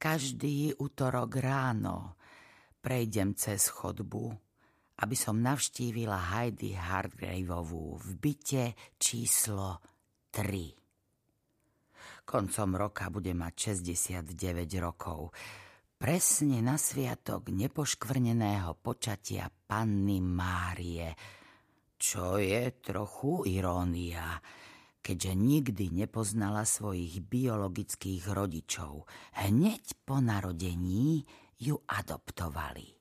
Každý útorok ráno prejdem cez chodbu, aby som navštívila Heidi Hardgraveovú v byte číslo 3. Koncom roka bude mať 69 rokov. Presne na sviatok nepoškvrneného počatia panny Márie, čo je trochu irónia, keďže nikdy nepoznala svojich biologických rodičov. Hneď po narodení ju adoptovali.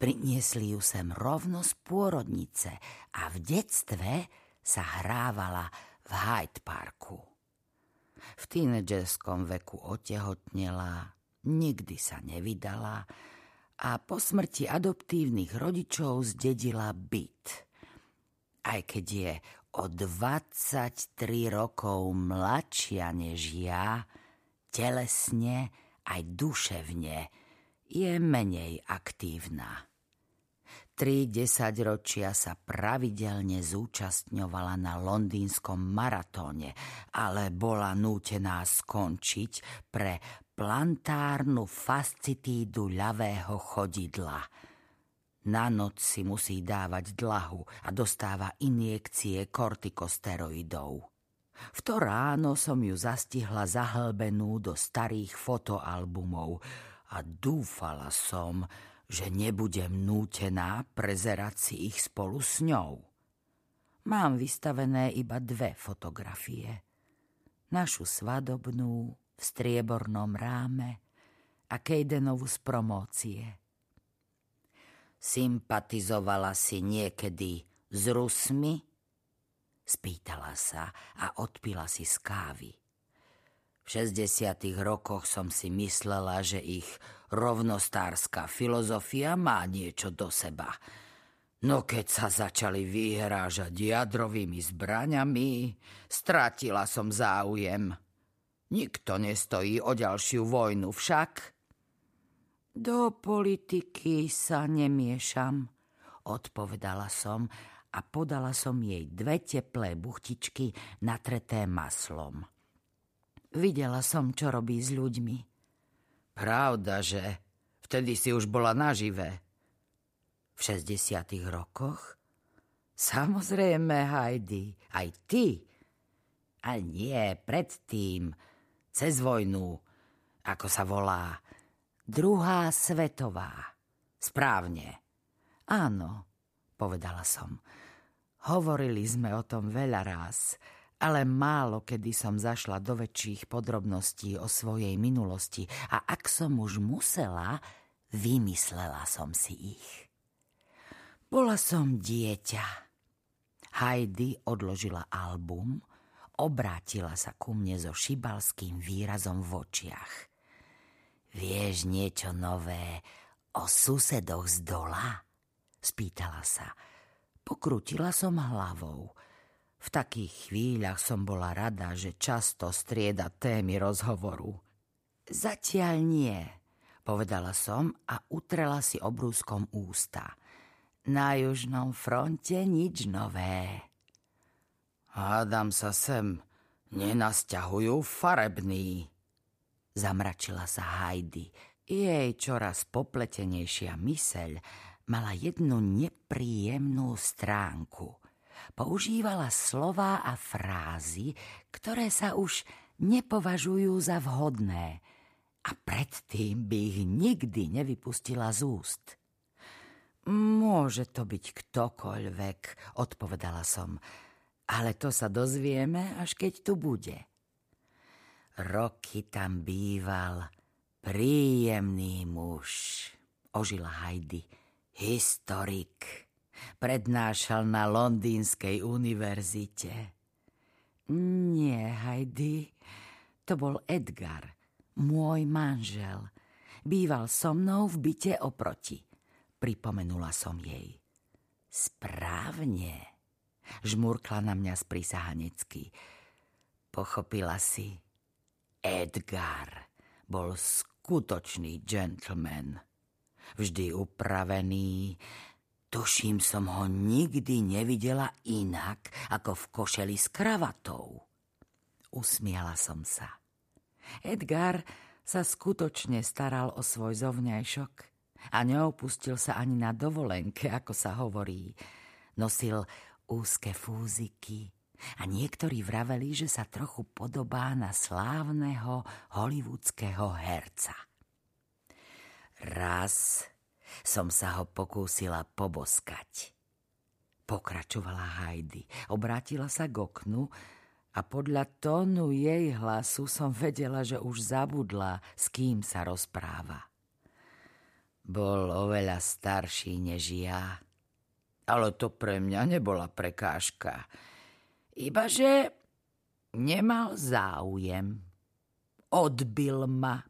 Priniesli ju sem rovno z pôrodnice a v detstve sa hrávala v Hyde Parku. V tínedžerskom veku otehotnela, nikdy sa nevydala a po smrti adoptívnych rodičov zdedila byt. Aj keď je o 23 rokov mladšia než ja, telesne aj duševne je menej aktívna. Tri desaťročia sa pravidelne zúčastňovala na londýnskom maratóne, ale bola nútená skončiť pre plantárnu fascitídu ľavého chodidla – na noc si musí dávať dlahu a dostáva injekcie kortikosteroidov. V to ráno som ju zastihla zahlbenú do starých fotoalbumov a dúfala som, že nebudem nútená prezerať si ich spolu s ňou. Mám vystavené iba dve fotografie. Našu svadobnú v striebornom ráme a Kejdenovu z promócie – Sympatizovala si niekedy s Rusmi? Spýtala sa a odpila si z kávy. V 60. rokoch som si myslela, že ich rovnostárska filozofia má niečo do seba. No keď sa začali vyhrážať jadrovými zbraňami, stratila som záujem. Nikto nestojí o ďalšiu vojnu však. Do politiky sa nemiešam, odpovedala som a podala som jej dve teplé buchtičky natreté maslom. Videla som, čo robí s ľuďmi. Pravda, že vtedy si už bola nažive. V 60 rokoch? Samozrejme, Heidi, aj ty. A nie, predtým, cez vojnu, ako sa volá, Druhá svetová. Správne. Áno, povedala som. Hovorili sme o tom veľa raz, ale málo kedy som zašla do väčších podrobností o svojej minulosti a ak som už musela, vymyslela som si ich. Bola som dieťa. Heidi odložila album, obrátila sa ku mne so šibalským výrazom v očiach. Vieš niečo nové o susedoch z dola? Spýtala sa. Pokrutila som hlavou. V takých chvíľach som bola rada, že často strieda témy rozhovoru. Zatiaľ nie, povedala som a utrela si obrúskom ústa. Na južnom fronte nič nové. Hádam sa sem, nenasťahujú farebný, Zamračila sa Heidi. Jej čoraz popletenejšia myseľ mala jednu nepríjemnú stránku. Používala slová a frázy, ktoré sa už nepovažujú za vhodné a predtým by ich nikdy nevypustila z úst. Môže to byť ktokoľvek, odpovedala som, ale to sa dozvieme, až keď tu bude. Roky tam býval príjemný muž, ožila Heidi, historik. Prednášal na Londýnskej univerzite. Nie, Heidi, to bol Edgar, môj manžel. Býval so mnou v byte oproti. Pripomenula som jej. Správne, žmurkla na mňa sprisahanecky. Pochopila si, Edgar bol skutočný gentleman. Vždy upravený. Tuším som ho nikdy nevidela inak, ako v košeli s kravatou. Usmiala som sa. Edgar sa skutočne staral o svoj zovňajšok a neopustil sa ani na dovolenke, ako sa hovorí. Nosil úzke fúziky a niektorí vraveli, že sa trochu podobá na slávneho hollywoodského herca. Raz som sa ho pokúsila poboskať. Pokračovala Heidi. Obrátila sa k oknu a podľa tónu jej hlasu som vedela, že už zabudla, s kým sa rozpráva. Bol oveľa starší než ja, ale to pre mňa nebola prekážka. Ibaže nemal záujem. Odbil ma.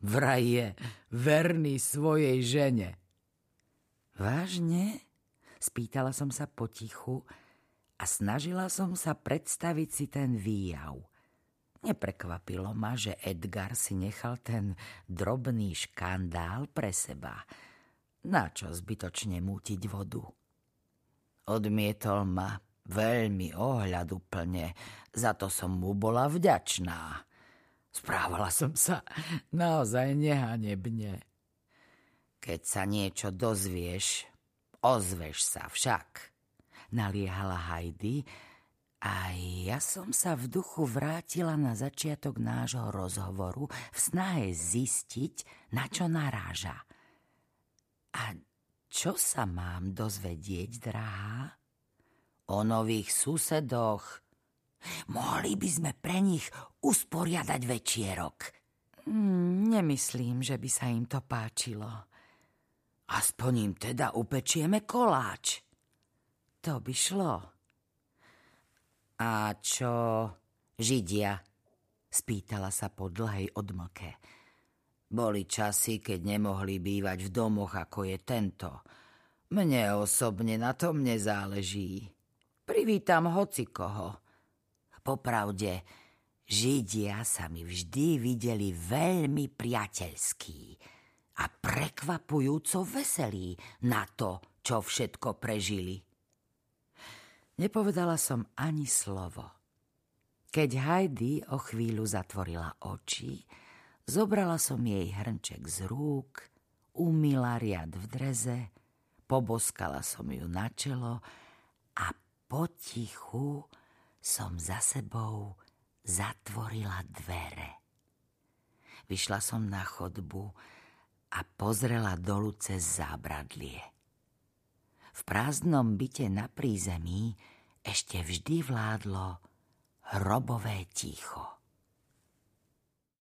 Vraj je verný svojej žene. Vážne? Spýtala som sa potichu a snažila som sa predstaviť si ten výjav. Neprekvapilo ma, že Edgar si nechal ten drobný škandál pre seba. Na čo zbytočne mútiť vodu? Odmietol ma veľmi ohľaduplne, za to som mu bola vďačná. Správala som sa naozaj nehanebne. Keď sa niečo dozvieš, ozveš sa však, naliehala Heidi a ja som sa v duchu vrátila na začiatok nášho rozhovoru v snahe zistiť, na čo naráža. A čo sa mám dozvedieť, drahá? O nových susedoch. Mohli by sme pre nich usporiadať večierok. Hmm, nemyslím, že by sa im to páčilo. Aspoň im teda upečieme koláč. To by šlo. A čo Židia? Spýtala sa po dlhej odmlke. Boli časy, keď nemohli bývať v domoch, ako je tento. Mne osobne na tom nezáleží. Privítam hoci koho. Popravde, Židia sa mi vždy videli veľmi priateľskí a prekvapujúco veselí na to, čo všetko prežili. Nepovedala som ani slovo. Keď Heidi o chvíľu zatvorila oči, zobrala som jej hrnček z rúk, umila riad v dreze, poboskala som ju na čelo a potichu som za sebou zatvorila dvere. Vyšla som na chodbu, a pozrela dolu cez zábradlie. V prázdnom byte na prízemí ešte vždy vládlo hrobové ticho.